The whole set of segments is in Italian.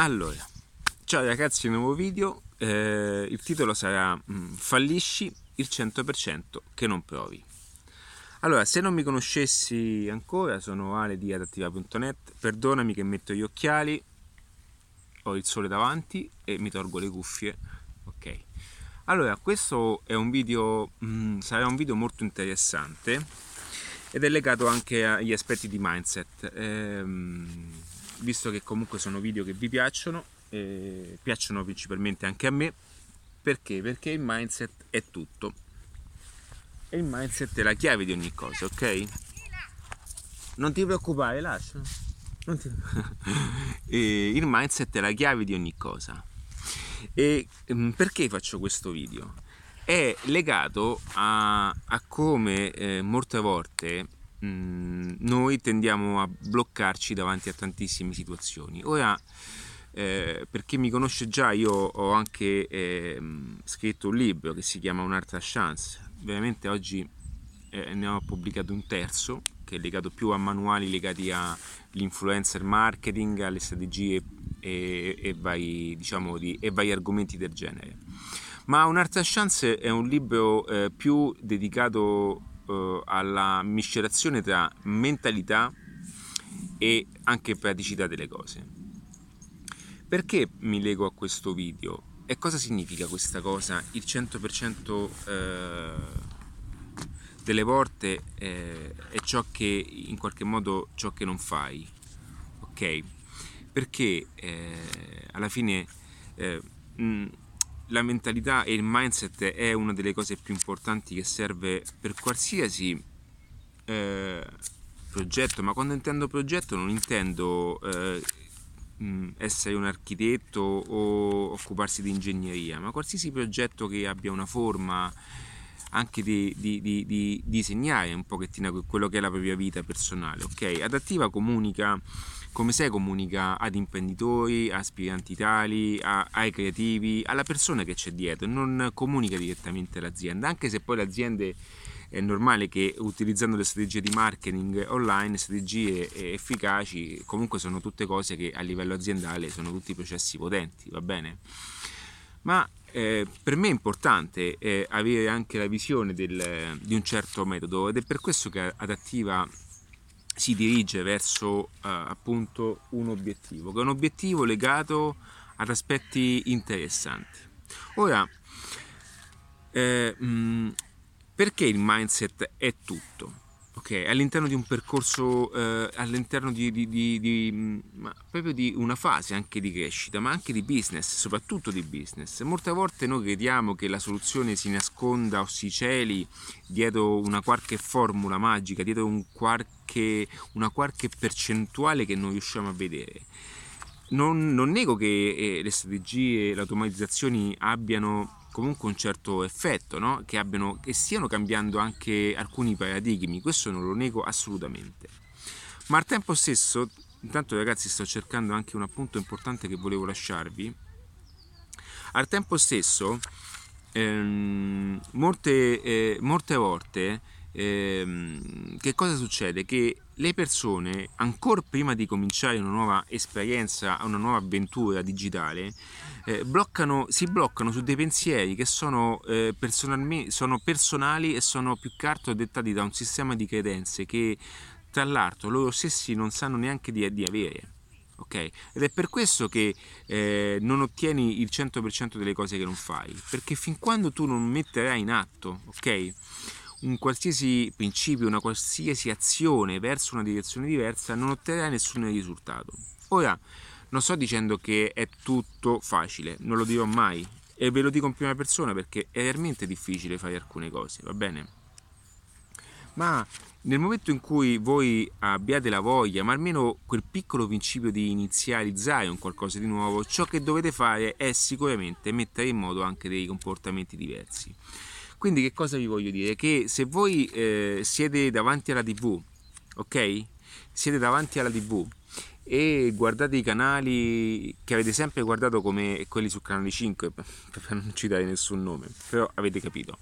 Allora, ciao ragazzi, nuovo video. Eh, il titolo sarà mm, Fallisci il 100% che non provi. Allora, se non mi conoscessi ancora, sono Ale di adattiva.net. Perdonami che metto gli occhiali, ho il sole davanti e mi tolgo le cuffie. Ok. Allora, questo è un video, mm, sarà un video molto interessante ed è legato anche agli aspetti di mindset. Ehm, visto che comunque sono video che vi piacciono, eh, piacciono principalmente anche a me, perché? Perché il mindset è tutto. E il mindset è la chiave di ogni cosa, ok? Non ti preoccupare, lascia. Ti... il mindset è la chiave di ogni cosa. E mm, perché faccio questo video? È legato a, a come eh, molte volte Mm, noi tendiamo a bloccarci davanti a tantissime situazioni. Ora, eh, per chi mi conosce già, io ho anche eh, scritto un libro che si chiama Un'altra chance. Veramente oggi eh, ne ho pubblicato un terzo che è legato più a manuali legati all'influencer marketing, alle strategie e, e, vari, diciamo, di, e vari argomenti del genere. Ma Un'altra chance è un libro eh, più dedicato eh, alla miscelazione tra mentalità e anche praticità delle cose. Perché mi lego a questo video? E cosa significa questa cosa? Il 100% eh, delle volte eh, è ciò che in qualche modo ciò che non fai. Ok? Perché eh, alla fine eh, mh, la mentalità e il mindset è una delle cose più importanti che serve per qualsiasi eh, progetto, ma quando intendo progetto non intendo eh, essere un architetto o occuparsi di ingegneria, ma qualsiasi progetto che abbia una forma anche di, di, di, di disegnare un pochettino quello che è la propria vita personale, ok? Adattiva comunica come sai comunica ad imprenditori, a aspiranti tali, a, ai creativi, alla persona che c'è dietro, non comunica direttamente all'azienda, anche se poi le aziende è normale che utilizzando le strategie di marketing online, strategie efficaci, comunque sono tutte cose che a livello aziendale sono tutti processi potenti, va bene? Ma eh, per me è importante eh, avere anche la visione del, di un certo metodo ed è per questo che Adattiva si dirige verso eh, appunto un obiettivo, che è un obiettivo legato ad aspetti interessanti. Ora, eh, mh, mm, perché il mindset è tutto? Ok, all'interno di un percorso, eh, all'interno di, di, di, di mm, proprio di una fase anche di crescita, ma anche di business, soprattutto di business. Molte volte noi crediamo che la soluzione si nasconda o si celi dietro una qualche formula magica, dietro un qualche, una qualche percentuale che non riusciamo a vedere. Non, non nego che eh, le strategie, le automatizzazioni abbiano comunque un certo effetto, no? che, abbiano, che stiano cambiando anche alcuni paradigmi, questo non lo nego assolutamente. Ma al tempo stesso, intanto ragazzi sto cercando anche un appunto importante che volevo lasciarvi, al tempo stesso ehm, molte, eh, molte volte ehm, che cosa succede? Che le persone, ancora prima di cominciare una nuova esperienza, una nuova avventura digitale, eh, bloccano, si bloccano su dei pensieri che sono, eh, sono personali e sono più che altro dettati da un sistema di credenze che tra l'altro loro stessi non sanno neanche di, di avere. Okay? Ed è per questo che eh, non ottieni il 100% delle cose che non fai, perché fin quando tu non metterai in atto, ok? un qualsiasi principio, una qualsiasi azione verso una direzione diversa, non otterrai nessun risultato. Ora, non sto dicendo che è tutto facile, non lo dirò mai e ve lo dico in prima persona perché è veramente difficile fare alcune cose, va bene? Ma nel momento in cui voi abbiate la voglia, ma almeno quel piccolo principio di inizializzare un qualcosa di nuovo, ciò che dovete fare è sicuramente mettere in moto anche dei comportamenti diversi. Quindi che cosa vi voglio dire? Che se voi eh, siete davanti alla tv, ok? Siete davanti alla tv e guardate i canali che avete sempre guardato come quelli su canale 5, per non citare nessun nome, però avete capito.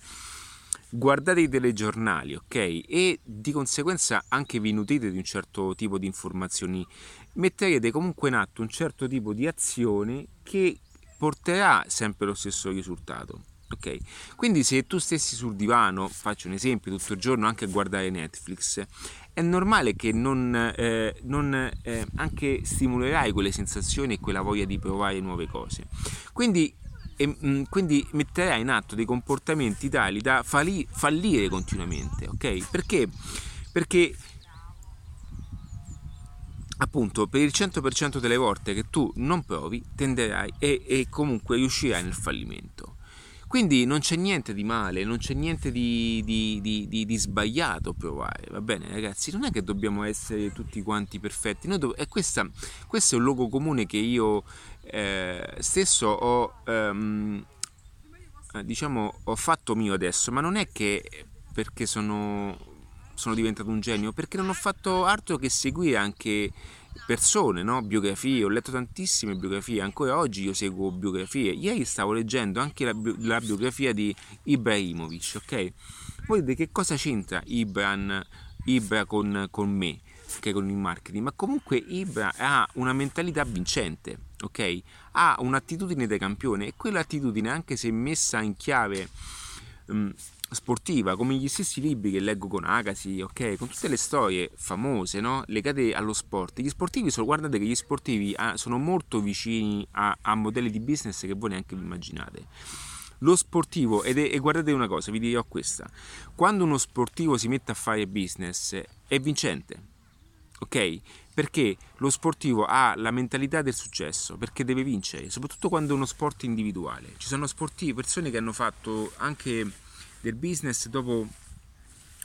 Guardate i telegiornali, ok? E di conseguenza anche vi nutrite di un certo tipo di informazioni metterete comunque in atto un certo tipo di azione che porterà sempre lo stesso risultato. Ok, quindi se tu stessi sul divano, faccio un esempio, tutto il giorno anche a guardare Netflix, è normale che non, eh, non eh, anche stimolerai quelle sensazioni e quella voglia di provare nuove cose. Quindi, e, mh, mm, quindi metterai in atto dei comportamenti tali da falli, fallire continuamente, ok? Perché? Perché appunto per il 100% delle volte che tu non provi tenderai e, e comunque riuscirai nel fallimento. Quindi non c'è niente di male, non c'è niente di, di, di, di, sbagliato provare, va bene ragazzi? Non è che dobbiamo essere tutti quanti perfetti, do- e questa, questo è un luogo comune che io eh, stesso ho, ehm, diciamo, ho fatto mio adesso, ma non è che perché sono, sono diventato un genio, perché non ho fatto altro che seguire anche persone, no? biografie, ho letto tantissime biografie, ancora oggi io seguo biografie. Ieri stavo leggendo anche la, la biografia di Ibrahimovic, ok? Voi dite che cosa c'entra Ibran, Ibra con, con me, che con il marketing? Ma comunque Ibra ha una mentalità vincente, ok? Ha un'attitudine da campione e quell'attitudine, anche se messa in chiave... Um, sportiva, come gli stessi libri che leggo con Agassi, ok? Con tutte le storie famose, no? Legate allo sport. Gli sportivi, sono, guardate che gli sportivi ah, sono molto vicini a, a, modelli di business che voi neanche vi immaginate. Lo sportivo, ed è, e guardate una cosa, vi dirò questa, quando uno sportivo si mette a fare business è vincente, ok? Perché lo sportivo ha la mentalità del successo, perché deve vincere, soprattutto quando è uno sport individuale. Ci sono sportivi, persone che hanno fatto anche del business dopo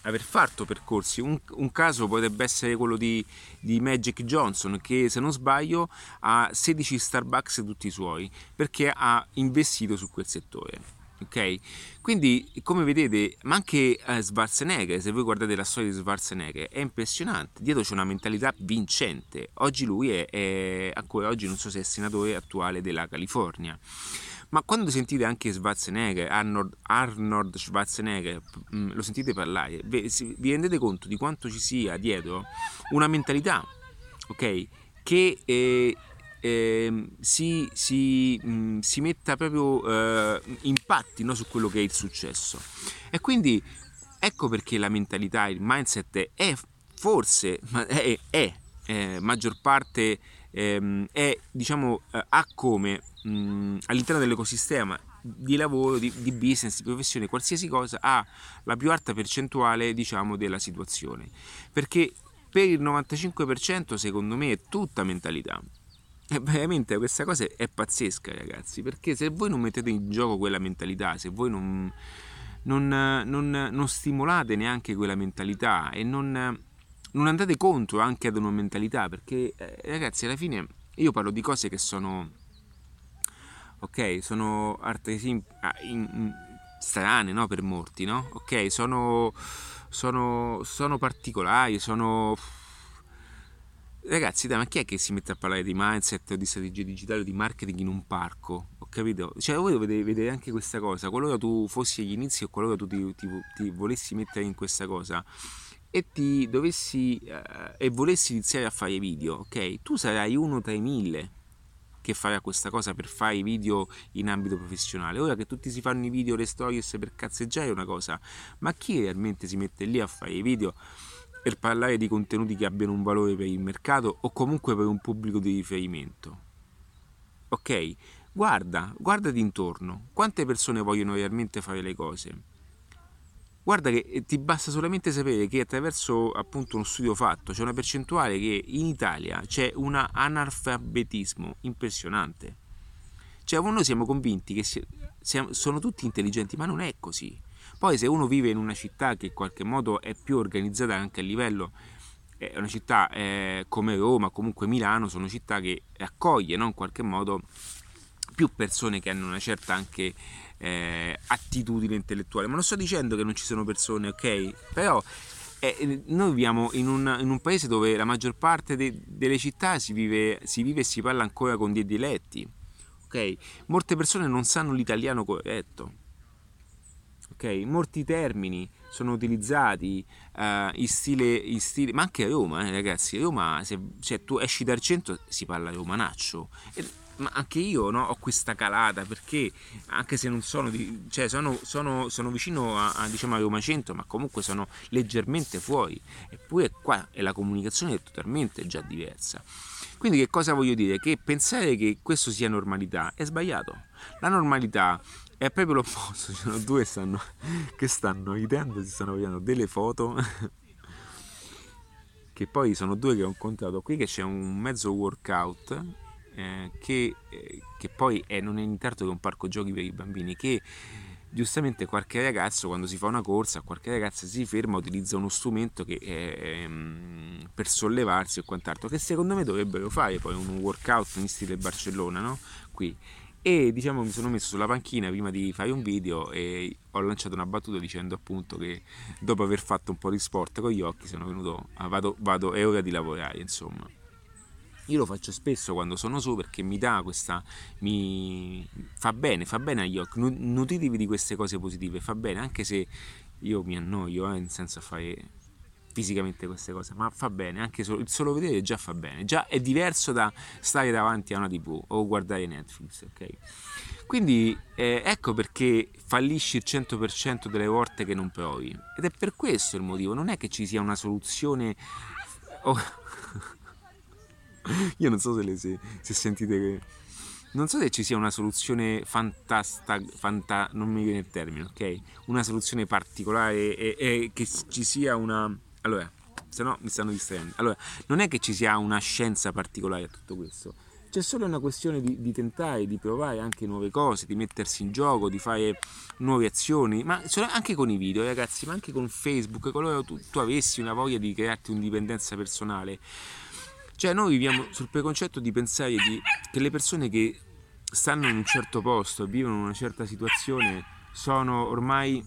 aver fatto percorsi. Un, un, caso potrebbe essere quello di, di, Magic Johnson che se non sbaglio ha 16 Starbucks tutti i suoi perché ha investito su quel settore. Ok? Quindi, come vedete, ma anche eh, Schwarzenegger, se voi guardate la storia di Schwarzenegger, è impressionante. Dietro c'è una mentalità vincente. Oggi lui è, è ancora oggi, non so se è senatore attuale della California. Ma quando sentite anche Schwarzenegger, Arnold, Arnold Schwarzenegger, lo sentite parlare, vi rendete conto di quanto ci sia dietro una mentalità, ok? Che eh, eh, si, si, mh, si, metta proprio eh, impatti no, su quello che è il successo. E quindi ecco perché la mentalità, il mindset è forse, è, è, è maggior parte ehm, è, diciamo, eh, ha come mh, all'interno dell'ecosistema di lavoro, di, di, business, di professione, qualsiasi cosa, ha la più alta percentuale, diciamo, della situazione. Perché per il 95% secondo me è tutta mentalità. E veramente questa cosa è pazzesca, ragazzi, perché se voi non mettete in gioco quella mentalità, se voi non, non, non, non stimolate neanche quella mentalità e non non andate contro anche ad una mentalità, perché eh, ragazzi alla fine io parlo di cose che sono, ok, sono altresì ah, strane no? per molti, no? Ok, sono, sono, sono particolari, sono... Ragazzi, dai, ma chi è che si mette a parlare di mindset o di strategia digitale o di marketing in un parco? Ho capito? Cioè, voi dovete vedere anche questa cosa. Qualora tu fossi agli inizi o qualora tu ti, ti, ti volessi mettere in questa cosa, e ti dovessi eh, e volessi iniziare a fare video, ok? Tu sarai uno tra i mille che farà questa cosa per fare i video in ambito professionale. Ora che tutti si fanno i video, le stories per cazzeggiare è una cosa, ma chi realmente si mette lì a fare i video per parlare di contenuti che abbiano un valore per il mercato o comunque per un pubblico di riferimento? Ok? Guarda, guardati intorno, quante persone vogliono realmente fare le cose? Guarda che eh, ti basta solamente sapere che attraverso appunto uno studio fatto c'è una percentuale che in Italia c'è un analfabetismo impressionante. Cioè noi siamo convinti che siamo, sono tutti intelligenti, ma non è così. Poi se uno vive in una città che in qualche modo è più organizzata anche a livello è una città eh, come Roma, comunque Milano, sono città che accoglie no? in qualche modo più persone che hanno una certa anche eh, attitudine intellettuale. Ma non sto dicendo che non ci sono persone, ok? Però eh, noi viviamo in un, in un, paese dove la maggior parte de, delle città si vive, si vive, e si parla ancora con dei dialetti. Ok? Molte persone non sanno l'italiano corretto. Ok? Molti termini sono utilizzati uh, in, stile, in, stile, ma anche a Roma, eh, ragazzi. A Roma, se cioè, tu esci dal centro, si parla romanaccio. E, ma anche io no, ho questa calata perché anche se non sono, di, cioè sono, sono, sono vicino a, a, diciamo, a Roma Centro, ma comunque sono leggermente fuori. Eppure qua è la comunicazione è totalmente già diversa. Quindi che cosa voglio dire? Che pensare che questo sia normalità è sbagliato. La normalità è proprio l'opposto. Ci sono due stanno, che stanno ridendo, si stanno vedendo delle foto. che poi sono due che ho incontrato qui, che c'è un mezzo workout eh, che, eh, che, poi è, non è nient'altro che un parco giochi per i bambini che giustamente qualche ragazzo quando si fa una corsa, qualche ragazza si ferma, utilizza uno strumento che è, um, per sollevarsi o quant'altro, che secondo me dovrebbero fare poi un workout in stile Barcellona, no? Qui. E diciamo mi sono messo sulla panchina prima di fare un video e ho lanciato una battuta dicendo appunto che dopo aver fatto un po' di sport con gli occhi sono venuto, ah, vado, vado, è ora di lavorare insomma. Io lo faccio spesso quando sono su perché mi dà questa. mi fa bene, fa bene agli occhi. Nutritevi di queste cose positive, fa bene, anche se io mi annoio, eh, nel senso a fare fisicamente queste cose, ma fa bene, anche solo, solo vedere già fa bene, già è diverso da stare davanti a una tv o guardare Netflix, ok? Quindi eh, ecco perché fallisci il 100% delle volte che non provi ed è per questo il motivo, non è che ci sia una soluzione... Oh, io non so se, le, se, se sentite che... Non so se ci sia una soluzione fantastica, fanta, non mi viene il termine, ok? Una soluzione particolare e, e che ci sia una... Allora, se no mi stanno distraendo. Allora, non è che ci sia una scienza particolare a tutto questo. C'è solo una questione di, di, tentare, di provare anche nuove cose, di mettersi in gioco, di fare nuove azioni, ma anche con i video, ragazzi, ma anche con Facebook, qualora tu, tu avessi una voglia di crearti un'indipendenza personale cioè noi viviamo sul preconcetto di pensare di, che le persone che stanno in un certo posto vivono in una certa situazione sono ormai,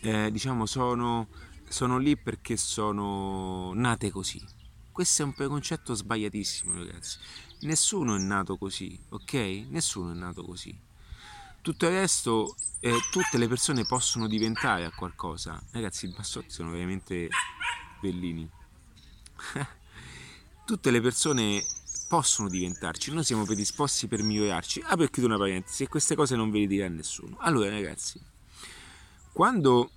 eh, diciamo, sono, sono lì perché sono nate così. Questo è un preconcetto sbagliatissimo, ragazzi. Nessuno è nato così, ok? Nessuno è nato così. Tutto il resto, eh, tutte le persone possono diventare a qualcosa. Ragazzi, i bassotti sono veramente bellini. tutte le persone possono diventarci, noi siamo predisposti per migliorarci. Apro e chiudo una parentesi e queste cose non ve le dirà nessuno. Allora ragazzi, quando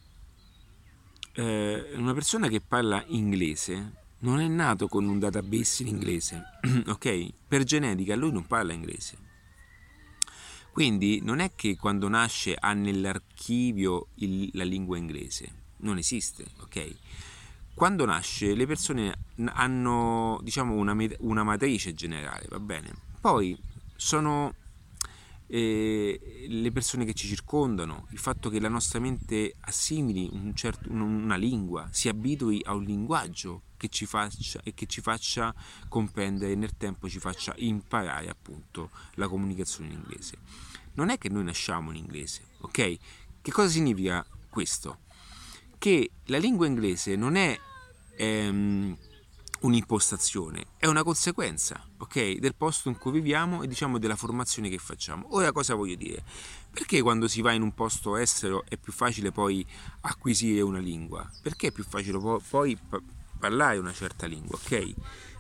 eh, una persona che parla inglese non è nato con un database in inglese, ok? Per genetica lui non parla inglese. Quindi non è che quando nasce ha nell'archivio il, la lingua inglese, non esiste, ok? Quando nasce le persone hanno diciamo una, una matrice generale, va bene? Poi sono eh, le persone che ci circondano, il fatto che la nostra mente assimili un certo, una lingua, si abitui a un linguaggio che ci faccia e che ci faccia comprendere nel tempo ci faccia imparare appunto la comunicazione in inglese. Non è che noi nasciamo in inglese, ok? Che cosa significa questo? Che la lingua inglese non è ehm, un'impostazione, è una conseguenza, ok, del posto in cui viviamo e diciamo della formazione che facciamo. Ora cosa voglio dire? Perché quando si va in un posto estero è più facile poi acquisire una lingua? Perché è più facile poi parlare una certa lingua, ok?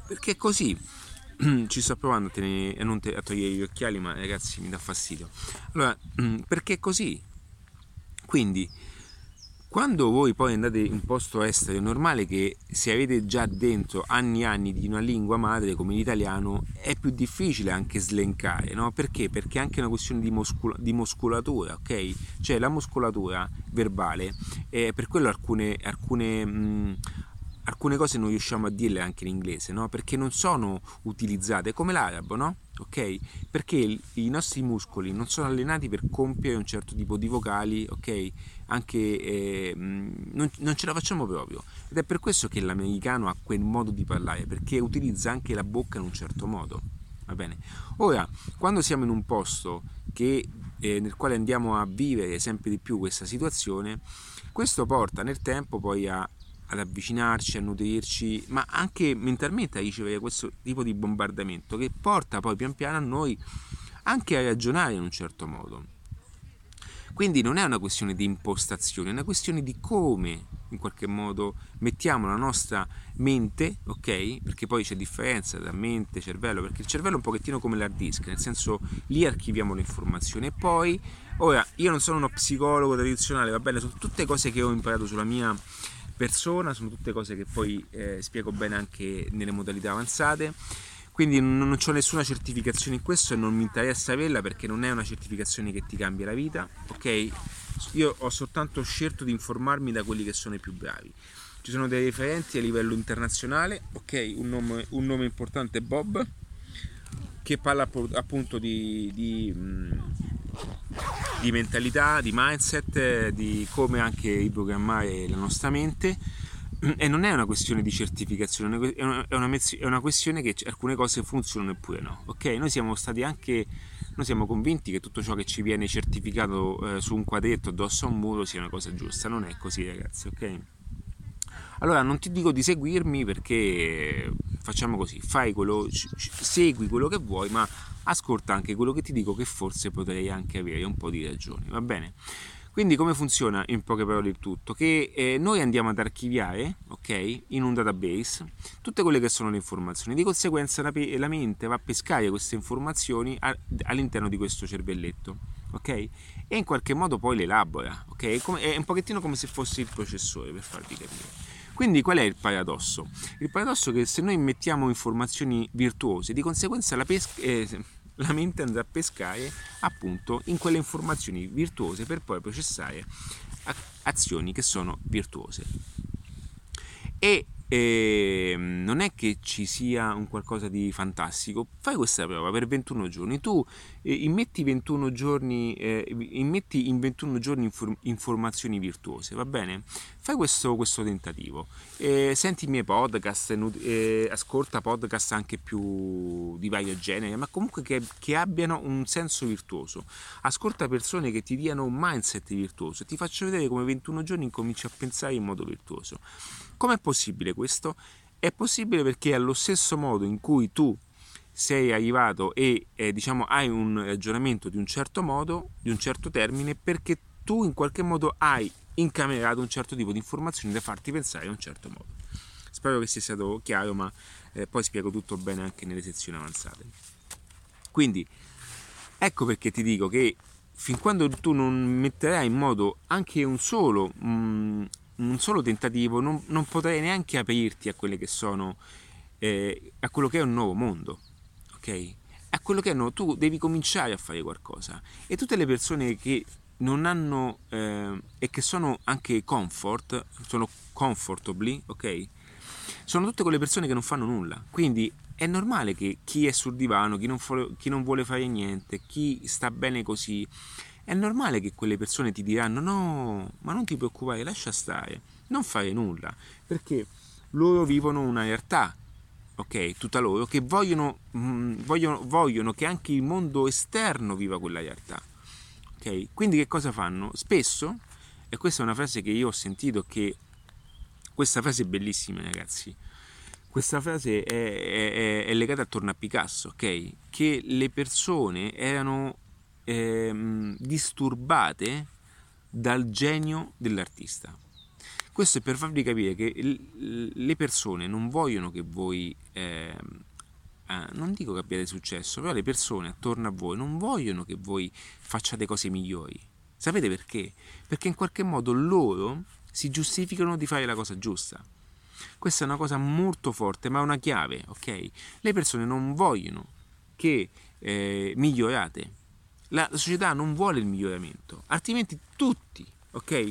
Perché così ci sto provando a, tenere, a te, a togliere gli occhiali, ma ragazzi mi dà fastidio. Allora, perché così? Quindi quando voi poi andate in posto estero è normale che se avete già dentro anni e anni di una lingua madre come l'italiano è più difficile anche slencare, no? Perché? Perché è anche una questione di, muscula- di muscolatura, ok? Cioè la muscolatura verbale, eh, per quello alcune, alcune mh, alcune cose non riusciamo a dirle anche in inglese, no? Perché non sono utilizzate come l'arabo, no? Ok? Perché i nostri muscoli non sono allenati per compiere un certo tipo di vocali, ok? Anche eh, non, non, ce la facciamo proprio. Ed è per questo che l'americano ha quel modo di parlare, perché utilizza anche la bocca in un certo modo. Va bene? Ora, quando siamo in un posto che, eh, nel quale andiamo a vivere sempre di più questa situazione, questo porta nel tempo poi a ad avvicinarci, a nutrirci, ma anche mentalmente a ricevere questo tipo di bombardamento che porta poi pian piano a noi anche a ragionare in un certo modo. Quindi non è una questione di impostazione, è una questione di come in qualche modo mettiamo la nostra mente, ok? Perché poi c'è differenza tra mente e cervello, perché il cervello è un pochettino come l'hard disk, nel senso lì archiviamo le informazioni e poi, ora, io non sono uno psicologo tradizionale, va bene, sono tutte cose che ho imparato sulla mia persona, sono tutte cose che poi eh, spiego bene anche nelle modalità avanzate quindi non, ho nessuna certificazione in questo e non mi interessa averla perché non è una certificazione che ti cambia la vita, ok? Io ho soltanto scelto di informarmi da quelli che sono i più bravi. Ci sono dei referenti a livello internazionale, ok? Un nome, un nome importante è Bob, che parla appunto di, di, di mentalità, di mindset, di come anche riprogrammare la nostra mente e non è una questione di certificazione, è una, è una, è una questione che alcune cose funzionano eppure no. Ok, noi siamo stati anche, noi siamo convinti che tutto ciò che ci viene certificato eh, su un quadretto addosso a un muro sia una cosa giusta, non è così ragazzi, ok? Allora non ti dico di seguirmi perché facciamo così, fai quello, segui quello che vuoi, ma ascolta anche quello che ti dico che forse potrei anche avere un po' di ragione, va bene? Quindi come funziona in poche parole il tutto? Che eh, noi andiamo ad archiviare, ok, in un database tutte quelle che sono le informazioni. Di conseguenza la, la mente va a pescare queste informazioni a, all'interno di questo cervelletto, ok? E in qualche modo poi le elabora, ok? Come, è un pochettino come se fosse il processore per farvi capire. Quindi qual è il paradosso? Il paradosso è che se noi mettiamo informazioni virtuose, di conseguenza la pesca... Eh, la mente andrà a pescare appunto in quelle informazioni virtuose per poi processare azioni che sono virtuose. E e ehm, non è che ci sia un qualcosa di fantastico, fai questa prova per 21 giorni, tu eh, immetti, 21 giorni, eh, immetti in 21 giorni inform- informazioni virtuose, va bene? Fai questo, questo tentativo, eh, senti i miei podcast, eh, ascolta podcast anche più di vario genere, ma comunque che, che abbiano un senso virtuoso, ascolta persone che ti diano un mindset virtuoso, ti faccio vedere come 21 giorni incominci a pensare in modo virtuoso. Com'è possibile questo? È possibile perché allo stesso modo in cui tu sei arrivato e eh, diciamo hai un ragionamento di un certo modo, di un certo termine, perché tu in qualche modo hai incamerato un certo tipo di informazioni da farti pensare in un certo modo. Spero che sia stato chiaro, ma eh, poi spiego tutto bene anche nelle sezioni avanzate. Quindi, ecco perché ti dico che fin quando tu non metterai in modo anche un solo mh, mm, un solo tentativo non, non potrei neanche aprirti a quelle che sono eh, a quello che è un nuovo mondo ok? A quello che hanno tu devi cominciare a fare qualcosa. E tutte le persone che non hanno eh, e che sono anche comfort sono comfortably ok? Sono tutte quelle persone che non fanno nulla. Quindi è normale che chi è sul divano chi non, chi non vuole fare niente chi sta bene così è normale che quelle persone ti diranno no, ma non ti preoccupare, lascia stare, non fare nulla, perché loro vivono una realtà, ok, tutta loro, che vogliono, mh, mm, vogliono, vogliono che anche il mondo esterno viva quella realtà, ok? Quindi che cosa fanno? Spesso, e questa è una frase che io ho sentito che, questa frase è bellissima ragazzi, questa frase è, è, è legata attorno a Picasso, ok? Che le persone erano ehm, disturbate dal genio dell'artista. Questo è per farvi capire che le persone non vogliono che voi, eh, non dico che abbiate successo, però le persone attorno a voi non vogliono che voi facciate cose migliori. Sapete perché? Perché in qualche modo loro si giustificano di fare la cosa giusta. Questa è una cosa molto forte, ma è una chiave, ok? Le persone non vogliono che eh, migliorate, la società non vuole il miglioramento, altrimenti tutti, ok?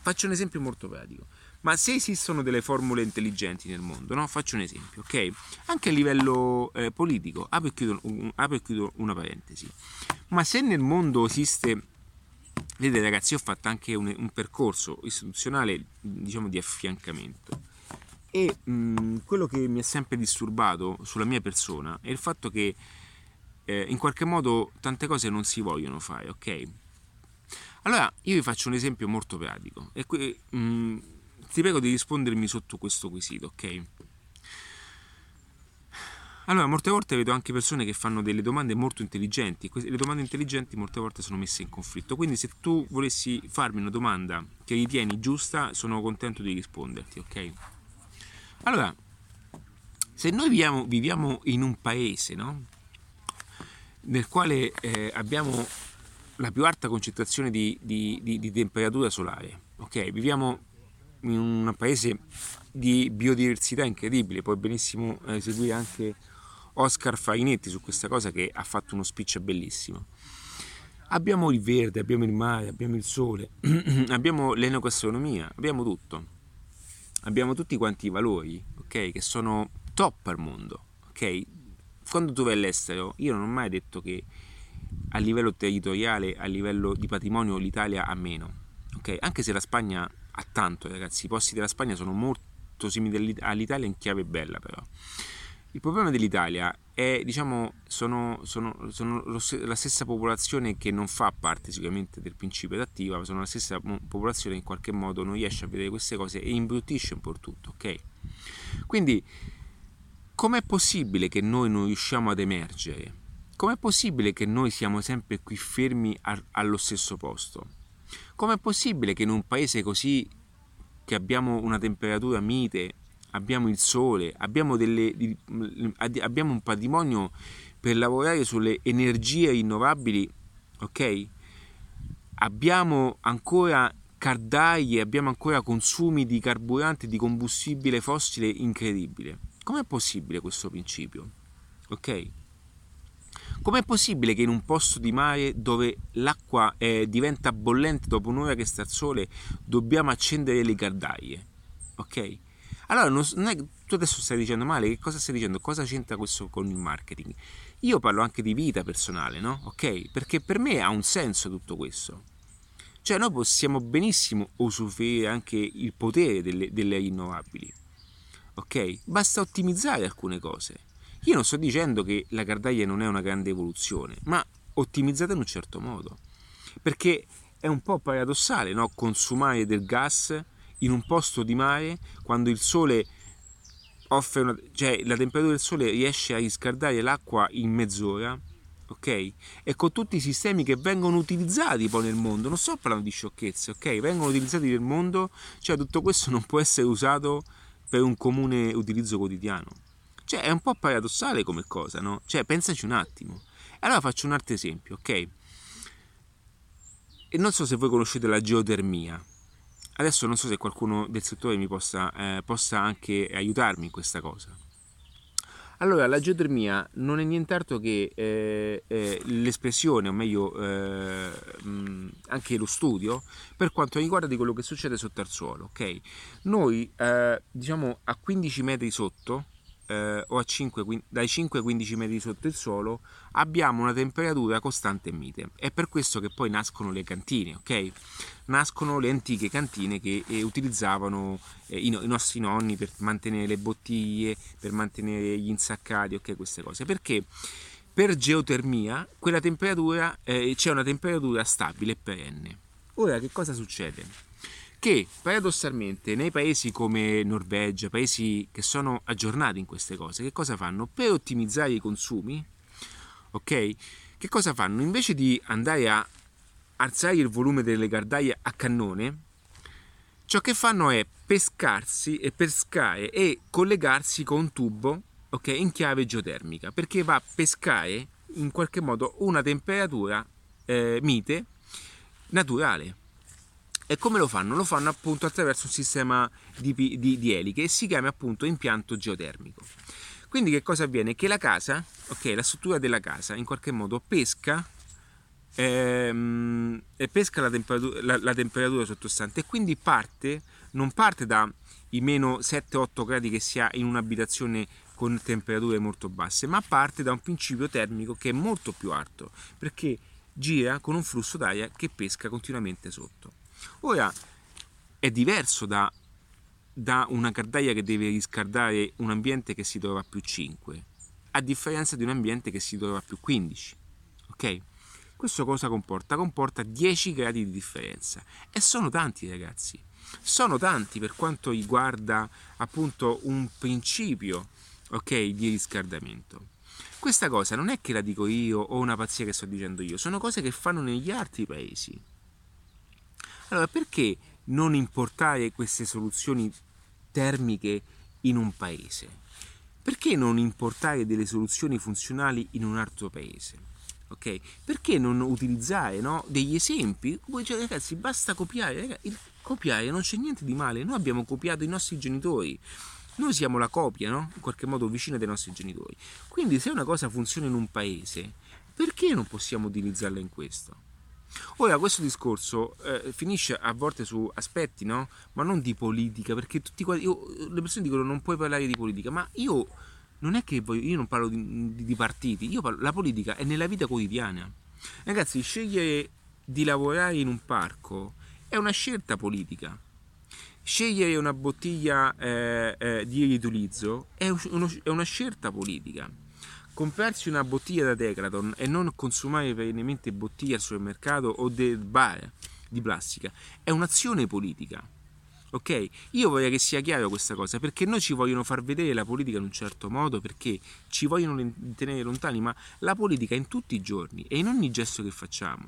Faccio un esempio molto pratico. Ma se esistono delle formule intelligenti nel mondo, no? faccio un esempio, ok? Anche a livello eh, politico, apro e, chiudo, apro e chiudo una parentesi, ma se nel mondo esiste Vedete ragazzi, ho fatto anche un, un percorso istituzionale, diciamo, di affiancamento. E mh, quello che mi ha sempre disturbato sulla mia persona è il fatto che eh, in qualche modo tante cose non si vogliono fare, ok? Allora, io vi faccio un esempio molto pratico e qui, mh, mm, ti prego di rispondermi sotto questo quesito, ok? Allora, molte volte vedo anche persone che fanno delle domande molto intelligenti le domande intelligenti molte volte sono messe in conflitto. Quindi se tu volessi farmi una domanda che ritieni giusta, sono contento di risponderti, ok? Allora, se noi viviamo, viviamo in un paese, no? Nel quale eh, abbiamo la più alta concentrazione di, di, di, di temperatura solare, ok? Viviamo in un paese di biodiversità incredibile, puoi benissimo eh, seguire anche Oscar Farinetti su questa cosa che ha fatto uno speech bellissimo. Abbiamo il verde, abbiamo il mare, abbiamo il sole, abbiamo l'enogastronomia, abbiamo tutto. Abbiamo tutti quanti i valori, ok, che sono top al mondo, ok? Quando tu vai all'estero, io non ho mai detto che a livello territoriale, a livello di patrimonio l'Italia ha meno, ok? Anche se la Spagna ha tanto, ragazzi, i posti della Spagna sono molto simili all'Italia in chiave bella però. Il problema dell'Italia è, diciamo, sono, sono, sono la stessa popolazione che non fa parte sicuramente del principio adattivo, ma sono la stessa popolazione che in qualche modo non riesce a vedere queste cose e imbruttisce un po' tutto, ok? Quindi, com'è possibile che noi non riusciamo ad emergere? Com'è possibile che noi siamo sempre qui fermi a, allo stesso posto? Com'è possibile che in un paese così che abbiamo una temperatura mite abbiamo il sole, abbiamo, delle, abbiamo un patrimonio per lavorare sulle energie rinnovabili, ok? Abbiamo ancora cardaglie, abbiamo ancora consumi di carburante, di combustibile fossile incredibile. Com'è possibile questo principio? Ok? Com'è possibile che in un posto di mare dove l'acqua eh, diventa bollente dopo un'ora che sta al sole dobbiamo accendere le cardaglie? Ok? Allora, non, non è, tu adesso stai dicendo male, che cosa stai dicendo? Cosa c'entra questo con il marketing? Io parlo anche di vita personale, no? Ok? Perché per me ha un senso tutto questo. Cioè, noi possiamo benissimo usufruire anche il potere delle, delle rinnovabili. Ok? Basta ottimizzare alcune cose. Io non sto dicendo che la cardaglia non è una grande evoluzione, ma ottimizzata in un certo modo. Perché è un po' paradossale, no? Consumare del gas in un posto di mare quando il sole offre una, cioè la temperatura del sole riesce a riscaldare l'acqua in mezz'ora ok e con tutti i sistemi che vengono utilizzati poi nel mondo non sto parlando di sciocchezze ok vengono utilizzati nel mondo cioè tutto questo non può essere usato per un comune utilizzo quotidiano. Cioè è un po' paradossale come cosa no? Cioè pensaci un attimo. Allora faccio un altro esempio ok? E non so se voi conoscete la geotermia. Adesso non so se qualcuno del settore mi possa, eh, possa anche aiutarmi in questa cosa. Allora, la geotermia non è nient'altro che eh, eh, l'espressione, o meglio eh, anche lo studio, per quanto riguarda di quello che succede sotto al suolo. Okay? Noi, eh, diciamo, a 15 metri sotto, eh, o a 5, dai 5 ai 15 metri sotto il suolo abbiamo una temperatura costante e mite. È per questo che poi nascono le cantine, ok? Nascono le antiche cantine che eh, utilizzavano eh, i, i, nostri nonni per mantenere le bottiglie, per mantenere gli insaccati, ok? Queste cose. Perché? Per geotermia quella temperatura eh, c'è una temperatura stabile e perenne. Ora che cosa succede? Che paradossalmente nei paesi come Norvegia, paesi che sono aggiornati in queste cose, che cosa fanno? Per ottimizzare i consumi, ok? Che cosa fanno? Invece di andare a alzare il volume delle gardaglie a cannone, ciò che fanno è pescarsi e pescare e collegarsi con un tubo, ok? In chiave geotermica, perché va a pescare in qualche modo una temperatura eh, mite naturale e come lo fanno? Lo fanno appunto attraverso un sistema di, di, di eliche e si chiama appunto impianto geotermico. Quindi che cosa avviene? Che la casa, ok, la struttura della casa in qualche modo pesca, ehm, pesca la, temperatura, la, la temperatura sottostante e quindi parte, non parte dai meno 7-8 gradi che si ha in un'abitazione con temperature molto basse, ma parte da un principio termico che è molto più alto, perché gira con un flusso d'aria che pesca continuamente sotto. Ora è diverso da, da una cardaglia che deve riscaldare un ambiente che si trova a più 5, a differenza di un ambiente che si trova a più 15. Ok? Questo cosa comporta? Comporta 10 gradi di differenza e sono tanti ragazzi, sono tanti per quanto riguarda appunto un principio ok, di riscaldamento. Questa cosa non è che la dico io o una pazzia che sto dicendo io, sono cose che fanno negli altri paesi. Allora, perché non importare queste soluzioni termiche in un paese? Perché non importare delle soluzioni funzionali in un altro paese? Ok? Perché non utilizzare no, degli esempi? Cioè, ragazzi, basta copiare. Ragazzi, copiare non c'è niente di male. Noi abbiamo copiato i nostri genitori. Noi siamo la copia, no? In qualche modo vicina dei nostri genitori. Quindi, se una cosa funziona in un paese, perché non possiamo utilizzarla in questo? Ora, questo discorso eh, finisce a volte su aspetti, no? Ma non di politica, perché tutti io, le persone dicono non puoi parlare di politica, ma io non è che voglio, io non parlo di, di partiti, io parlo, la politica è nella vita quotidiana. Ragazzi, scegliere di lavorare in un parco è una scelta politica. Scegliere una bottiglia eh, eh, di riutilizzo è, uno, è una scelta politica comprarsi una bottiglia da Decraton e non consumare perennemente bottiglie al supermercato o del bar di plastica è un'azione politica. Ok? Io voglio che sia chiaro questa cosa perché noi ci vogliono far vedere la politica in un certo modo perché ci vogliono tenere lontani, ma la politica è in tutti i giorni e in ogni gesto che facciamo.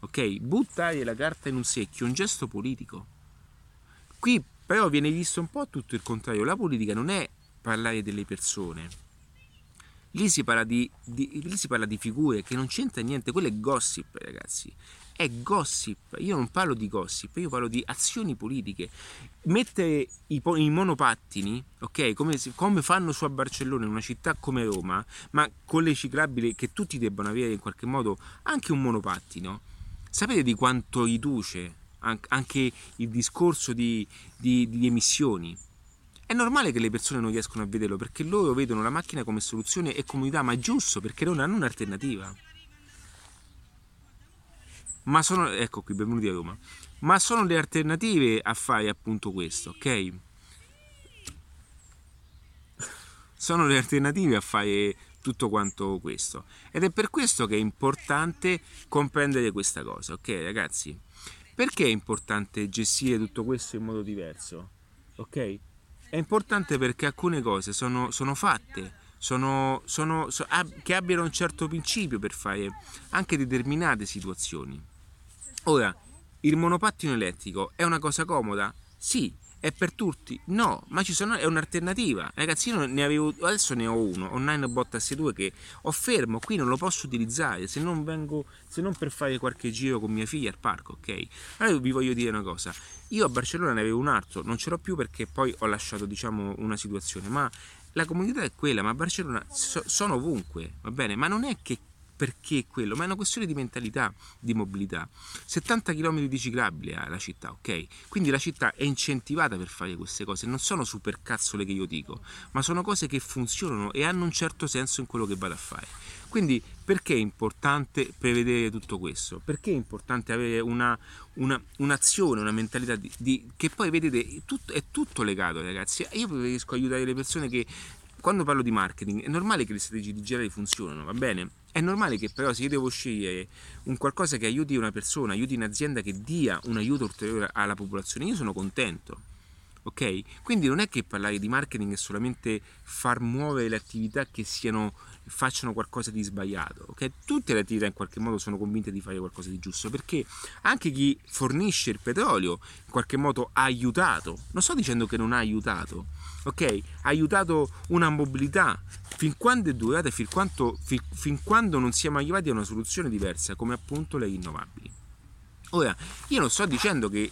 Ok? Buttare la carta in un secchio è un gesto politico. Qui però viene visto un po' tutto il contrario. La politica non è parlare delle persone Lì si, parla di, di, lì si parla di figure che non c'entra niente, quello è gossip, ragazzi. È gossip. Io non parlo di gossip, io parlo di azioni politiche. Mettere i, i monopattini, ok, come, come, fanno su a Barcellona, in una città come Roma, ma con le ciclabili che tutti debbano avere in qualche modo anche un monopattino. Sapete di quanto riduce anche il discorso di, di, di emissioni? È normale che le persone non riescono a vederlo perché loro vedono la macchina come soluzione e comodità, ma giusto perché non hanno un'alternativa. Ma sono, ecco qui, benvenuti a Roma. Ma sono le alternative a fare appunto questo, ok? Sono le alternative a fare tutto quanto questo. Ed è per questo che è importante comprendere questa cosa, ok ragazzi? Perché è importante gestire tutto questo in modo diverso? Ok? È importante perché alcune cose sono, sono fatte, sono, sono, so, ab, che abbiano un certo principio per fare anche determinate situazioni. Ora, il monopattino elettrico è una cosa comoda? Sì, è per tutti? No, ma ci sono, è un'alternativa. Ragazzi, io ne avevo, adesso ne ho uno, ho Nine Bot S2 che ho fermo, qui non lo posso utilizzare se non, vengo, se non per fare qualche giro con mia figlia al parco, ok? Allora vi voglio dire una cosa, io a Barcellona ne avevo un altro, non ce l'ho più perché poi ho lasciato, diciamo, una situazione, ma la comunità è quella, ma a Barcellona so, sono ovunque, va bene? Ma non è che perché quello, ma è una questione di mentalità, di mobilità. 70 km di ciclabile ha la città, ok? Quindi la città è incentivata per fare queste cose, non sono super cazzole che io dico, ma sono cose che funzionano e hanno un certo senso in quello che vado a fare. Quindi perché è importante prevedere tutto questo? Perché è importante avere una, una, un'azione, una mentalità di, di, che poi vedete tutto, è tutto legato ragazzi. Io preferisco aiutare le persone che quando parlo di marketing è normale che le strategie digitali funzionano, va bene? È normale che però se io devo scegliere un qualcosa che aiuti una persona, aiuti un'azienda che dia un aiuto ulteriore alla popolazione, io sono contento. Ok? Quindi non è che parlare di marketing è solamente far muovere le attività che siano facciano qualcosa di sbagliato, ok? Tutte le attività in qualche modo sono convinte di fare qualcosa di giusto, perché anche chi fornisce il petrolio in qualche modo ha aiutato, non sto dicendo che non ha aiutato, ok? Ha aiutato una mobilità fin quando è durata, fin, quanto, fin, fin quando non siamo arrivati a una soluzione diversa, come appunto le rinnovabili. Ora, io non sto dicendo che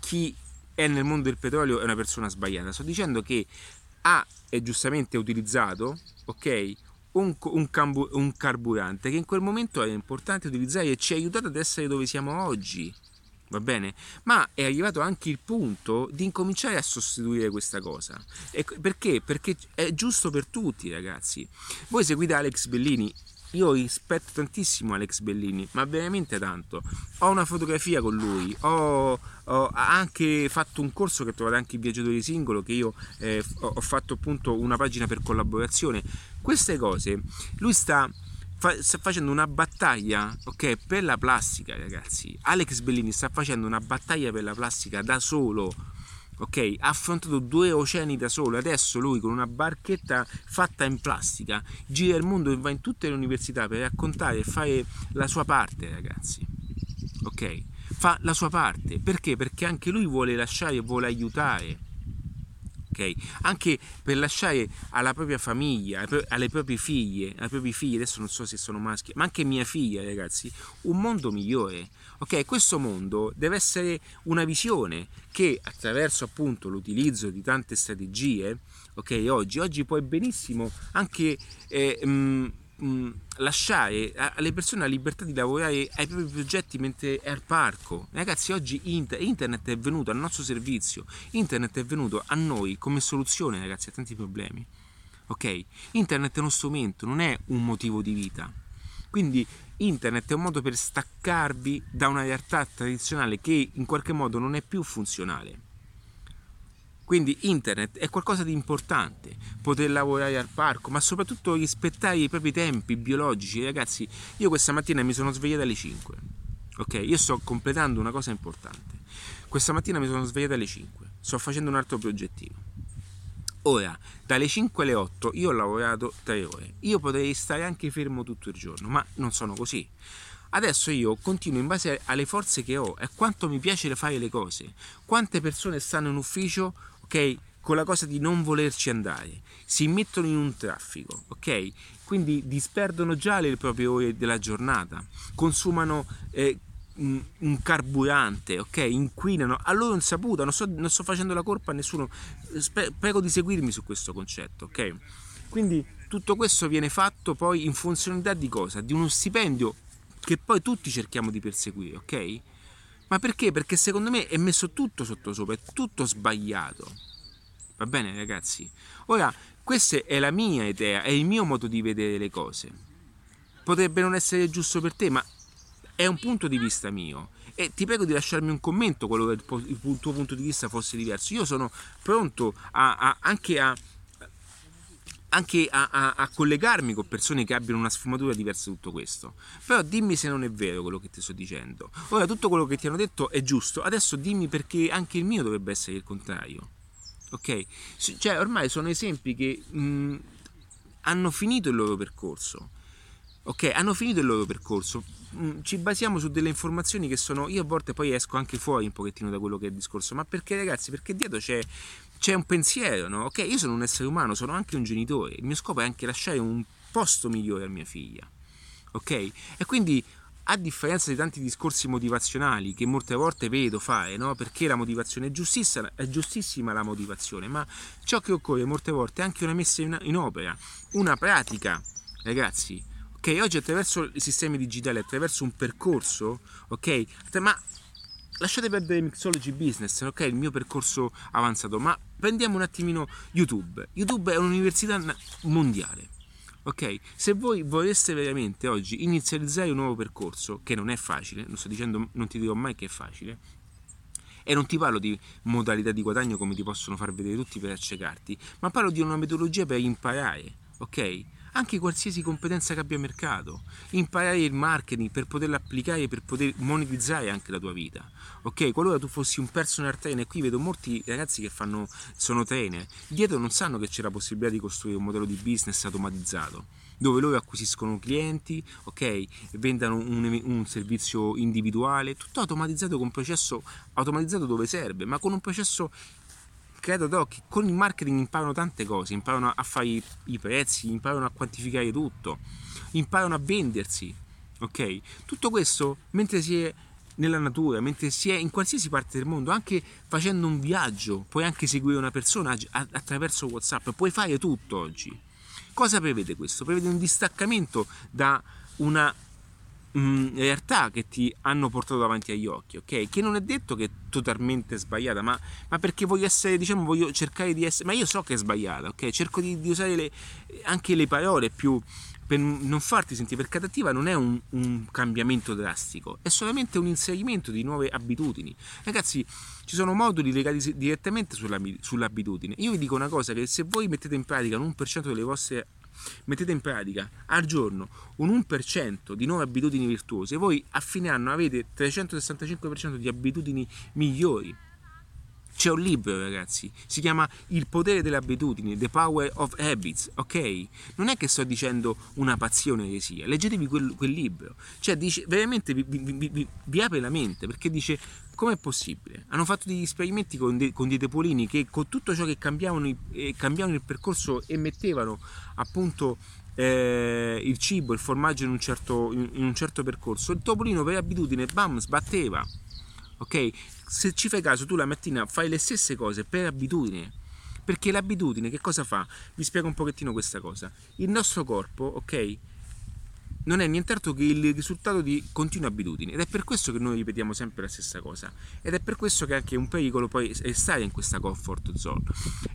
chi è nel mondo del petrolio è una persona sbagliata, sto dicendo che ha e giustamente utilizzato, ok, un, un, cambu, un, carburante che in quel momento era importante utilizzare e ci ha aiutato ad essere dove siamo oggi. Va bene? Ma è arrivato anche il punto di incominciare a sostituire questa cosa. E perché? Perché è giusto per tutti, ragazzi. Voi seguite Alex Bellini, io rispetto tantissimo Alex Bellini, ma veramente tanto. Ho una fotografia con lui, ho, ho anche fatto un corso che trovate anche in Viaggiatori Singolo, che io eh, ho fatto appunto una pagina per collaborazione. Queste cose, lui sta, fa, sta facendo una battaglia, ok, per la plastica, ragazzi. Alex Bellini sta facendo una battaglia per la plastica da solo ok? Ha affrontato due oceani da solo, adesso lui con una barchetta fatta in plastica gira il mondo e va in tutte le università per raccontare e fare la sua parte, ragazzi, ok? Fa la sua parte, perché? Perché anche lui vuole lasciare e vuole aiutare ok? Anche per lasciare alla propria famiglia, alle proprie figlie, ai propri figli, adesso non so se sono maschi, ma anche mia figlia, ragazzi, un mondo migliore, ok? Questo mondo deve essere una visione che attraverso appunto l'utilizzo di tante strategie, ok? Oggi, oggi puoi benissimo anche eh, mh, mm, mh, lasciare alle persone la libertà di lavorare ai propri progetti mentre è al parco. Ragazzi, oggi inter- internet è venuto al nostro servizio, internet è venuto a noi come soluzione, ragazzi, a tanti problemi. Ok? Internet è uno strumento, non è un motivo di vita. Quindi internet è un modo per staccarvi da una realtà tradizionale che in qualche modo non è più funzionale quindi internet è qualcosa di importante, poter lavorare al parco, ma soprattutto rispettare i propri tempi biologici. Ragazzi, io questa mattina mi sono svegliato alle 5. Ok, io sto completando una cosa importante. Questa mattina mi sono svegliato alle 5. Sto facendo un altro progettino. Ora, dalle 5 alle 8 io ho lavorato 3 ore. Io potrei stare anche fermo tutto il giorno, ma non sono così. Adesso io continuo in base alle forze che ho e quanto mi piace fare le cose. Quante persone stanno in ufficio ok? Con la cosa di non volerci andare, si mettono in un traffico, ok? Quindi disperdono già le proprie ore della giornata, consumano eh, un carburante, ok? Inquinano a loro insaputa, non sto, non sto facendo la colpa a nessuno, prego di seguirmi su questo concetto, ok? Quindi tutto questo viene fatto poi in funzionalità di cosa? Di uno stipendio che poi tutti cerchiamo di perseguire, ok? Ma perché? Perché secondo me è messo tutto sotto sopra, è tutto sbagliato. Va bene ragazzi? Ora, questa è la mia idea, è il mio modo di vedere le cose. Potrebbe non essere giusto per te, ma è un punto di vista mio. E ti prego di lasciarmi un commento qualora il, tuo punto di vista fosse diverso. Io sono pronto a, a, anche a anche a, a, a, collegarmi con persone che abbiano una sfumatura diversa da tutto questo. Però dimmi se non è vero quello che ti sto dicendo. Ora tutto quello che ti hanno detto è giusto, adesso dimmi perché anche il mio dovrebbe essere il contrario. Ok? Cioè ormai sono esempi che mh, hanno finito il loro percorso. Ok, hanno finito il loro percorso. Ci basiamo su delle informazioni che sono. Io a volte poi esco anche fuori un pochettino da quello che è il discorso. Ma perché, ragazzi? Perché dietro c'è c'è un pensiero, no? Ok, io sono un essere umano, sono anche un genitore, il mio scopo è anche lasciare un posto migliore a mia figlia, ok? E quindi a differenza di tanti discorsi motivazionali che molte volte vedo fare, no? perché la motivazione è giustissima, è giustissima la motivazione, ma ciò che occorre molte volte è anche una messa in, in opera, una pratica, ragazzi. Ok, oggi attraverso i sistemi digitali, attraverso un percorso, ok, ma lasciate perdere Mixology Business, ok? Il mio percorso avanzato, ma prendiamo un attimino YouTube. YouTube è un'università mondiale. Ok, se voi voleste veramente oggi inizializzare un nuovo percorso, che non è facile, non sto dicendo, non ti dirò mai che è facile, e non ti parlo di modalità di guadagno come ti possono far vedere tutti per accecarti, ma parlo di una metodologia per imparare, ok? Anche qualsiasi competenza che abbia mercato, imparare il marketing per poterlo applicare, per poter monetizzare anche la tua vita. Ok, qualora tu fossi un personal trainer, qui vedo molti ragazzi che fanno, sono trainer, dietro non sanno che c'è la possibilità di costruire un modello di business automatizzato dove loro acquisiscono clienti, ok, vendano un, un, servizio individuale, tutto automatizzato con un processo automatizzato dove serve, ma con un processo credo però che con il marketing imparano tante cose, imparano a fare i, i prezzi, imparano a quantificare tutto, imparano a vendersi, ok? Tutto questo mentre si è nella natura, mentre si è in qualsiasi parte del mondo, anche facendo un viaggio, puoi anche seguire una persona attraverso WhatsApp, puoi fare tutto oggi. Cosa prevede questo? Prevede un distaccamento da una mh, realtà che ti hanno portato davanti agli occhi, ok? Che non è detto che è totalmente sbagliata, ma, ma, perché voglio essere, diciamo, voglio cercare di essere, ma io so che è sbagliata, ok? Cerco di, di usare le, anche le parole più per non farti sentire perché adattiva non è un, un, cambiamento drastico, è solamente un inserimento di nuove abitudini. Ragazzi, ci sono moduli legati direttamente sulla, sull'abitudine. Io vi dico una cosa, che se voi mettete in pratica l'1% delle vostre mettete in pratica al giorno un 1% di nuove abitudini virtuose, voi a fine anno avete 365% di abitudini migliori. C'è un libro, ragazzi, si chiama Il potere delle abitudini, The Power of Habits, ok? Non è che sto dicendo una pazzia o un'eresia, leggetevi quel, quel, libro. Cioè, dice, veramente vi, vi, vi, vi apre la mente, perché dice com'è possibile? Hanno fatto degli esperimenti con, de, con dei topolini che con tutto ciò che cambiavano, eh, cambiavano il percorso e mettevano appunto eh, il cibo, il formaggio in un, certo, in un certo percorso, il topolino per abitudine, bam, sbatteva. Ok? Se ci fai caso, tu la mattina fai le stesse cose per abitudine. Perché l'abitudine che cosa fa? Vi spiego un pochettino questa cosa. Il nostro corpo, ok? Non è nient'altro che il risultato di continue abitudini ed è per questo che noi ripetiamo sempre la stessa cosa ed è per questo che anche un pericolo poi è stare in questa comfort zone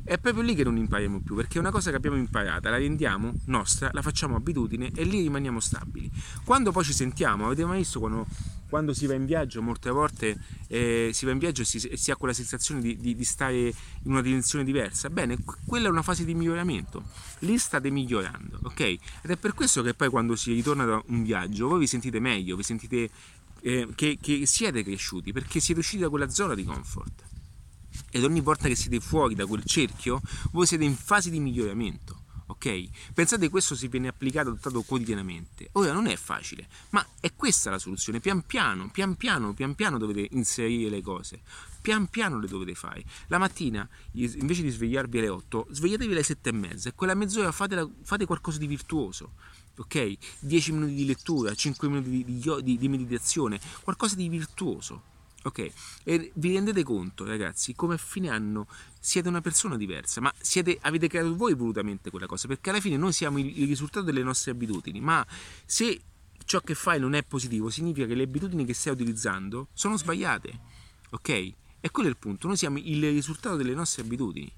è proprio lì che non impariamo più perché una cosa che abbiamo imparata la rendiamo nostra la facciamo abitudine e lì rimaniamo stabili quando poi ci sentiamo avete mai visto quando quando si va in viaggio, molte volte eh, si va in viaggio e si, si, ha quella sensazione di, di, di, stare in una dimensione diversa. Bene, quella è una fase di miglioramento. Lì state migliorando, ok? Ed è per questo che poi quando si ritorna da un viaggio voi vi sentite meglio, vi sentite eh, che, che siete cresciuti perché siete usciti da quella zona di comfort. Ed ogni volta che siete fuori da quel cerchio, voi siete in fase di miglioramento ok? Pensate che questo si viene applicato, adottato quotidianamente. Ora non è facile, ma è questa la soluzione. Pian piano, pian piano, pian piano dovete inserire le cose. Pian piano le dovete fare. La mattina, invece di svegliarvi alle 8, svegliatevi alle 7 e mezza e quella mezz'ora fate, fate qualcosa di virtuoso. Ok? 10 minuti di lettura, 5 minuti di, di, di meditazione, qualcosa di virtuoso Ok? E vi rendete conto, ragazzi, come a fine anno siete una persona diversa, ma siete, avete creato voi volutamente quella cosa, perché alla fine noi siamo il, il risultato delle nostre abitudini, ma se ciò che fai non è positivo, significa che le abitudini che stai utilizzando sono sbagliate. Ok? E quello è il punto, noi siamo il risultato delle nostre abitudini.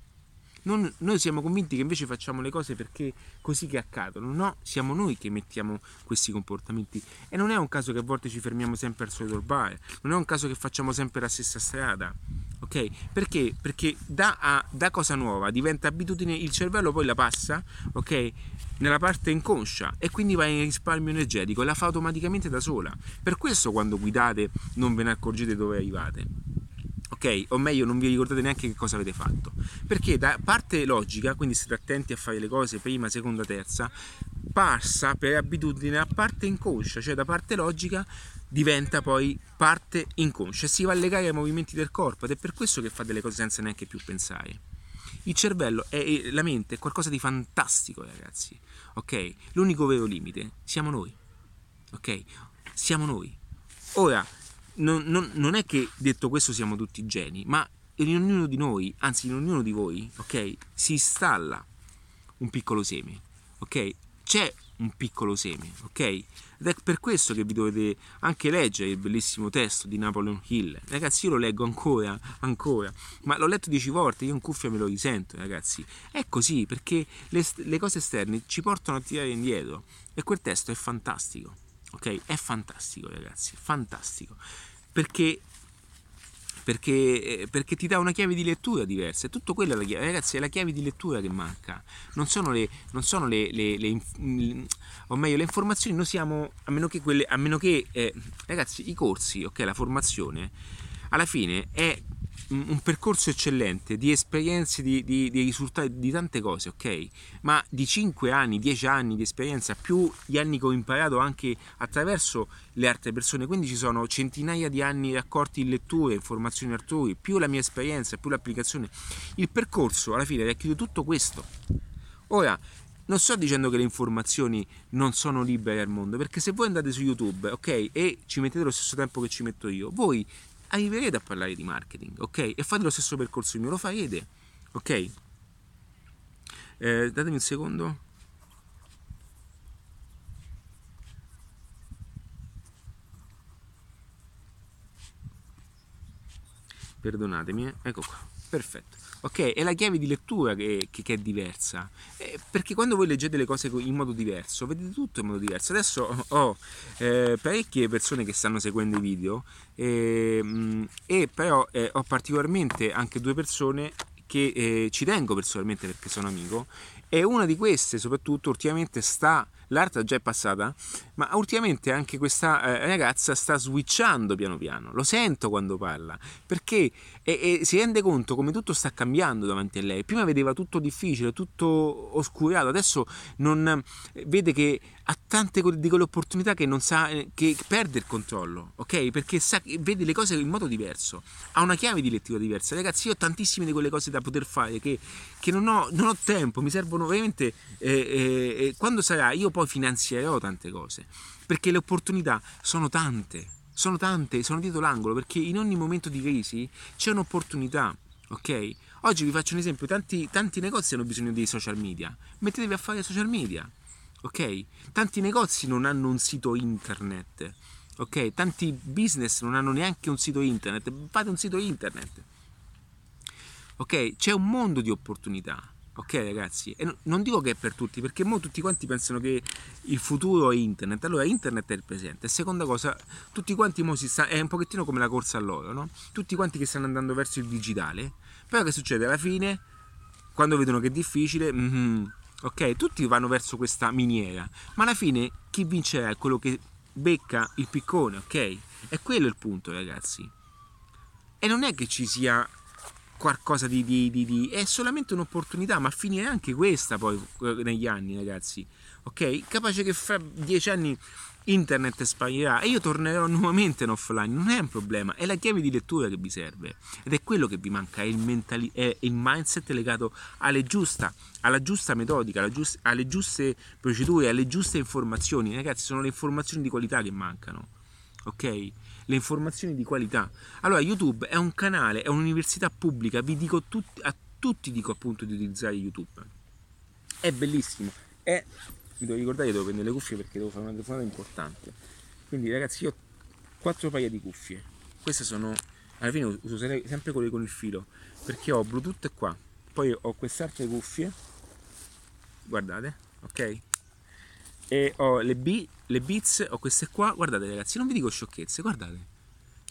Non, noi siamo convinti che invece facciamo le cose perché così che accadono, no, siamo noi che mettiamo questi comportamenti e non è un caso che a volte ci fermiamo sempre al solito bar, non è un caso che facciamo sempre la stessa strada, ok? Perché? Perché da, a, da cosa nuova diventa abitudine, il cervello poi la passa, ok? Nella parte inconscia e quindi va in risparmio energetico, la fa automaticamente da sola. Per questo quando guidate non ve ne accorgete dove arrivate ok? O meglio, non vi ricordate neanche che cosa avete fatto. Perché da parte logica, quindi state attenti a fare le cose prima, seconda, terza, passa per abitudine a parte inconscia, cioè da parte logica diventa poi parte inconscia e si va a legare ai movimenti del corpo ed è per questo che fa delle cose senza neanche più pensare. Il cervello e la mente è qualcosa di fantastico, ragazzi. Ok? L'unico vero limite siamo noi. Ok? Siamo noi. Ora, non, non, non, è che detto questo siamo tutti geni, ma in ognuno di noi, anzi in ognuno di voi, ok, si installa un piccolo seme, ok? C'è un piccolo seme, ok? Ed è per questo che vi dovete anche leggere il bellissimo testo di Napoleon Hill. Ragazzi, io lo leggo ancora, ancora, ma l'ho letto dieci volte, io in cuffia me lo risento, ragazzi. È così, perché le, le cose esterne ci portano a tirare indietro e quel testo è fantastico, ok? È fantastico, ragazzi, fantastico perché, perché, eh, perché, ti dà una chiave di lettura diversa. E tutto quello, ragazzi, è la chiave di lettura che manca. Non sono le, non sono le, le, le o meglio, le informazioni. Noi siamo, a meno che quelle, a meno che, eh, ragazzi, i corsi, ok, la formazione, alla fine è un percorso eccellente di esperienze, di, di, di, risultati, di tante cose, ok? Ma di 5 anni, 10 anni di esperienza, più gli anni che ho imparato anche attraverso le altre persone, quindi ci sono centinaia di anni raccolti in letture, informazioni altrui, più la mia esperienza, più l'applicazione. Il percorso alla fine racchiude tutto questo. Ora, non sto dicendo che le informazioni non sono libere al mondo, perché se voi andate su YouTube, ok, e ci mettete lo stesso tempo che ci metto io, voi arriverete a parlare di marketing, ok? E fate lo stesso percorso mio, lo farete, ok? Eh, datemi un secondo. Perdonatemi, eh. ecco qua, perfetto ok? È la chiave di lettura che, che, che è diversa, eh, perché quando voi leggete le cose in modo diverso, vedete tutto in modo diverso. Adesso ho eh, parecchie persone che stanno seguendo i video eh, e però eh, ho particolarmente anche due persone che eh, ci tengo personalmente perché sono amico e una di queste soprattutto ultimamente sta l'altra già è passata, ma ultimamente anche questa eh, ragazza sta switchando piano piano, lo sento quando parla, perché e, e si rende conto come tutto sta cambiando davanti a lei. Prima vedeva tutto difficile, tutto oscurato, adesso non vede che ha tante di quelle opportunità che non sa che perde il controllo, ok? Perché sa, vede le cose in modo diverso, ha una chiave di lettura diversa. Ragazzi, io ho tantissime di quelle cose da poter fare che, che non, ho, non, ho, tempo, mi servono veramente. Eh, eh, quando sarà, io poi finanzierò tante cose perché le opportunità sono tante, sono tante, sono dietro l'angolo perché in ogni momento di crisi c'è un'opportunità, ok? Oggi vi faccio un esempio: tanti, tanti negozi hanno bisogno dei social media, mettetevi a fare social media ok? Tanti negozi non hanno un sito internet, ok? Tanti business non hanno neanche un sito internet, fate un sito internet, ok? C'è un mondo di opportunità, ok ragazzi? E non dico che è per tutti, perché mo tutti quanti pensano che il futuro è internet, allora internet è il presente. E seconda cosa, tutti quanti mo si sta, è un pochettino come la corsa all'oro, no? Tutti quanti che stanno andando verso il digitale, però che succede alla fine? Quando vedono che è difficile, mm-hmm, ok? Tutti vanno verso questa miniera, ma alla fine chi vincerà è quello che becca il piccone, ok? È quello il punto, ragazzi. E non è che ci sia qualcosa di, di, di, di, è solamente un'opportunità, ma finirà anche questa poi eh, negli anni, ragazzi. Ok? Capace che fra dieci anni internet sparirà e io tornerò nuovamente in offline, non è un problema, è la chiave di lettura che vi serve ed è quello che vi manca, è il, mentali- è il mindset legato giusta, alla giusta metodica, alla giusta, alle giuste procedure, alle giuste informazioni. Ragazzi, sono le informazioni di qualità che mancano, ok? Le informazioni di qualità. Allora, YouTube è un canale, è un'università pubblica, vi dico tutti, a tutti dico appunto di utilizzare YouTube. È bellissimo, è mi devo ricordare che devo prendere le cuffie perché devo fare una telefonata importante. Quindi ragazzi io ho quattro paia di cuffie. Queste sono, alla fine uso sempre quelle con il filo, perché ho Bluetooth qua, poi ho queste altre cuffie, guardate, ok? E ho le, B, le Beats, ho queste qua, guardate ragazzi, non vi dico sciocchezze, guardate.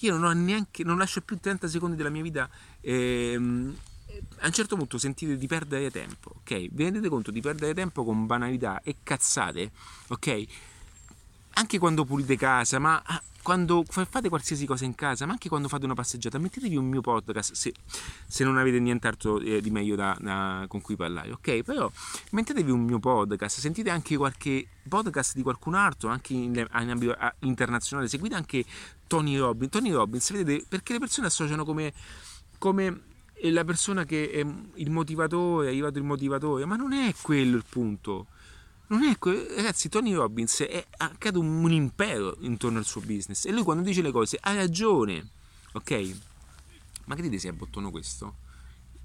Io non ho neanche, non lascio più 30 secondi della mia vita ehm, a un certo punto sentite di perdere tempo, ok? Vi rendete conto di perdere tempo con banalità e cazzate, ok? Anche quando pulite casa, ma ah, quando fate qualsiasi cosa in casa, ma anche quando fate una passeggiata, mettetevi un mio podcast se, se non avete nient'altro eh, di meglio da, da, con cui parlare, ok? Però mettetevi un mio podcast, sentite anche qualche podcast di qualcun altro, anche in, in ambito internazionale, seguite anche Tony Robbins. Tony Robbins, vedete, perché le persone associano come, come e la persona che è il motivatore, è arrivato il motivatore, ma non è quello il punto. Non è quello. Ragazzi, Tony Robbins è, creato un, impero intorno al suo business e lui quando dice le cose ha ragione. Ok? Ma che dite se abbottono questo?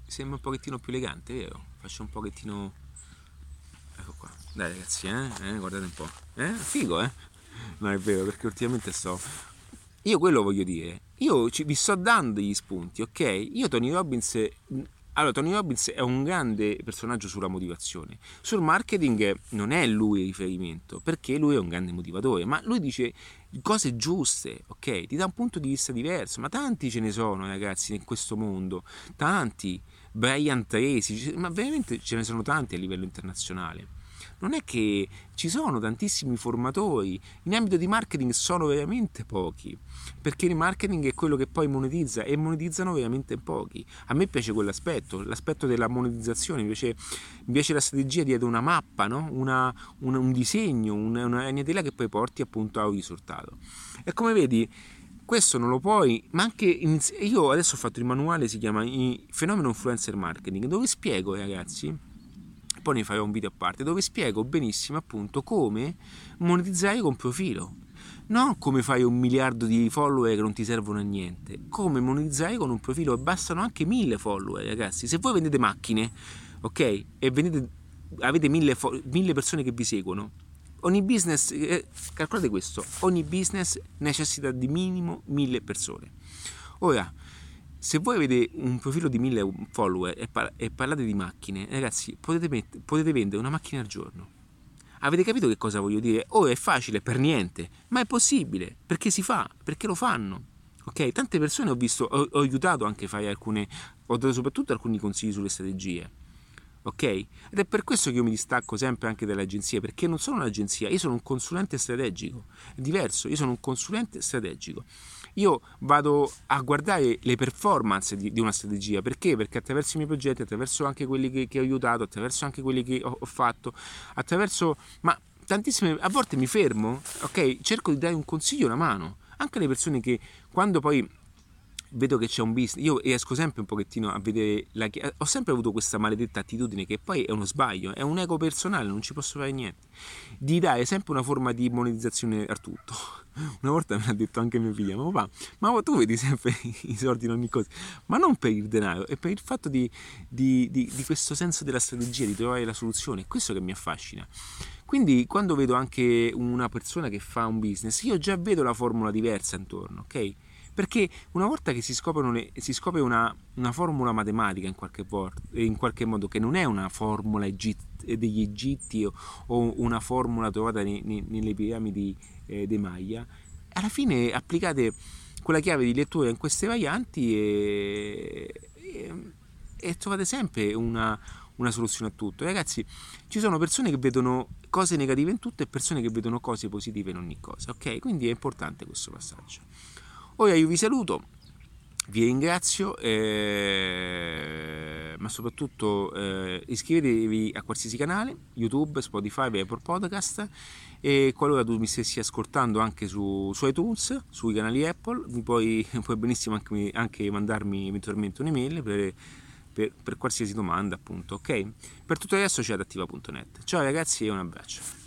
Sembra un pochettino più elegante, vero? Faccio un pochettino... Ecco qua. Dai ragazzi, eh? eh guardate un po'. Eh? Figo, eh? No, è vero, perché ultimamente sto io quello voglio dire. Io ci, vi sto dando gli spunti, ok? Io Tony Robbins... Allora, Tony Robbins è un grande personaggio sulla motivazione. Sul marketing non è lui il riferimento, perché lui è un grande motivatore, ma lui dice cose giuste, ok? Ti dà un punto di vista diverso, ma tanti ce ne sono, ragazzi, in questo mondo. Tanti. Brian Tracy, ma veramente ce ne sono tanti a livello internazionale non è che ci sono tantissimi formatori, in ambito di marketing sono veramente pochi, perché il marketing è quello che poi monetizza e monetizzano veramente pochi. A me piace quell'aspetto, l'aspetto della monetizzazione, invece, invece la strategia dietro una mappa, no? una, una, un disegno, una, una ragnatela che poi porti appunto a un risultato. E come vedi, questo non lo puoi, ma anche io adesso ho fatto il manuale, si chiama Fenomeno Influencer Marketing, dove spiego ragazzi poi ne farò un video a parte dove spiego benissimo appunto come monetizzare con profilo. Non come fare un miliardo di follower che non ti servono a niente, come monetizzare con un profilo e bastano anche mille follower, ragazzi. Se voi vendete macchine, ok, e vendete, avete mille, mille persone che vi seguono, ogni business, eh, calcolate questo, ogni business necessita di minimo mille persone. Ora, se voi avete un profilo di 1000 follower e, par- e parlate di macchine, ragazzi, potete, met- potete, vendere una macchina al giorno. Avete capito che cosa voglio dire? Oh, è facile per niente, ma è possibile, perché si fa, perché lo fanno. Ok? Tante persone ho visto, ho, ho aiutato anche a fare alcune, ho dato soprattutto alcuni consigli sulle strategie. ok? Ed è per questo che io mi distacco sempre anche dalle agenzie, perché non sono un'agenzia, io sono un consulente strategico, è diverso, io sono un consulente strategico. Io vado a guardare le performance di, di una strategia, perché? Perché attraverso i miei progetti, attraverso anche quelli che, che ho aiutato, attraverso anche quelli che ho, ho fatto, attraverso... ma tantissime... a volte mi fermo, ok? Cerco di dare un consiglio, una mano, anche alle persone che quando poi vedo che c'è un business, io esco sempre un pochettino a vedere la ho sempre avuto questa maledetta attitudine che poi è uno sbaglio, è un ego personale, non ci posso fare niente, di dare sempre una forma di monetizzazione a tutto. Una volta me l'ha detto anche mio figlio, ma, papà, ma tu vedi sempre i soldi in ogni cosa, ma non per il denaro, è per il fatto di, di, di, di questo senso della strategia, di trovare la soluzione, è questo che mi affascina. Quindi quando vedo anche una persona che fa un business, io già vedo la formula diversa intorno, ok? Perché una volta che si, le, si scopre una, una, formula matematica in qualche, in qualche, modo, che non è una formula degli Egitti o, o una formula trovata nei, nei, nelle piramidi eh, dei Maya, alla fine applicate quella chiave di lettura in queste varianti e, e, e trovate sempre una, una soluzione a tutto. Ragazzi, ci sono persone che vedono cose negative in tutto e persone che vedono cose positive in ogni cosa, ok? Quindi è importante questo passaggio. Ora io vi saluto, vi ringrazio, eh, ma soprattutto eh, iscrivetevi a qualsiasi canale, YouTube, Spotify, Apple Podcast e qualora tu mi stessi ascoltando anche su, su iTunes, sui canali Apple, mi puoi, puoi benissimo anche, anche, mandarmi eventualmente un'email per, per, per qualsiasi domanda, appunto, ok? Per tutto resto c'è adattiva.net. Ciao ragazzi e un abbraccio.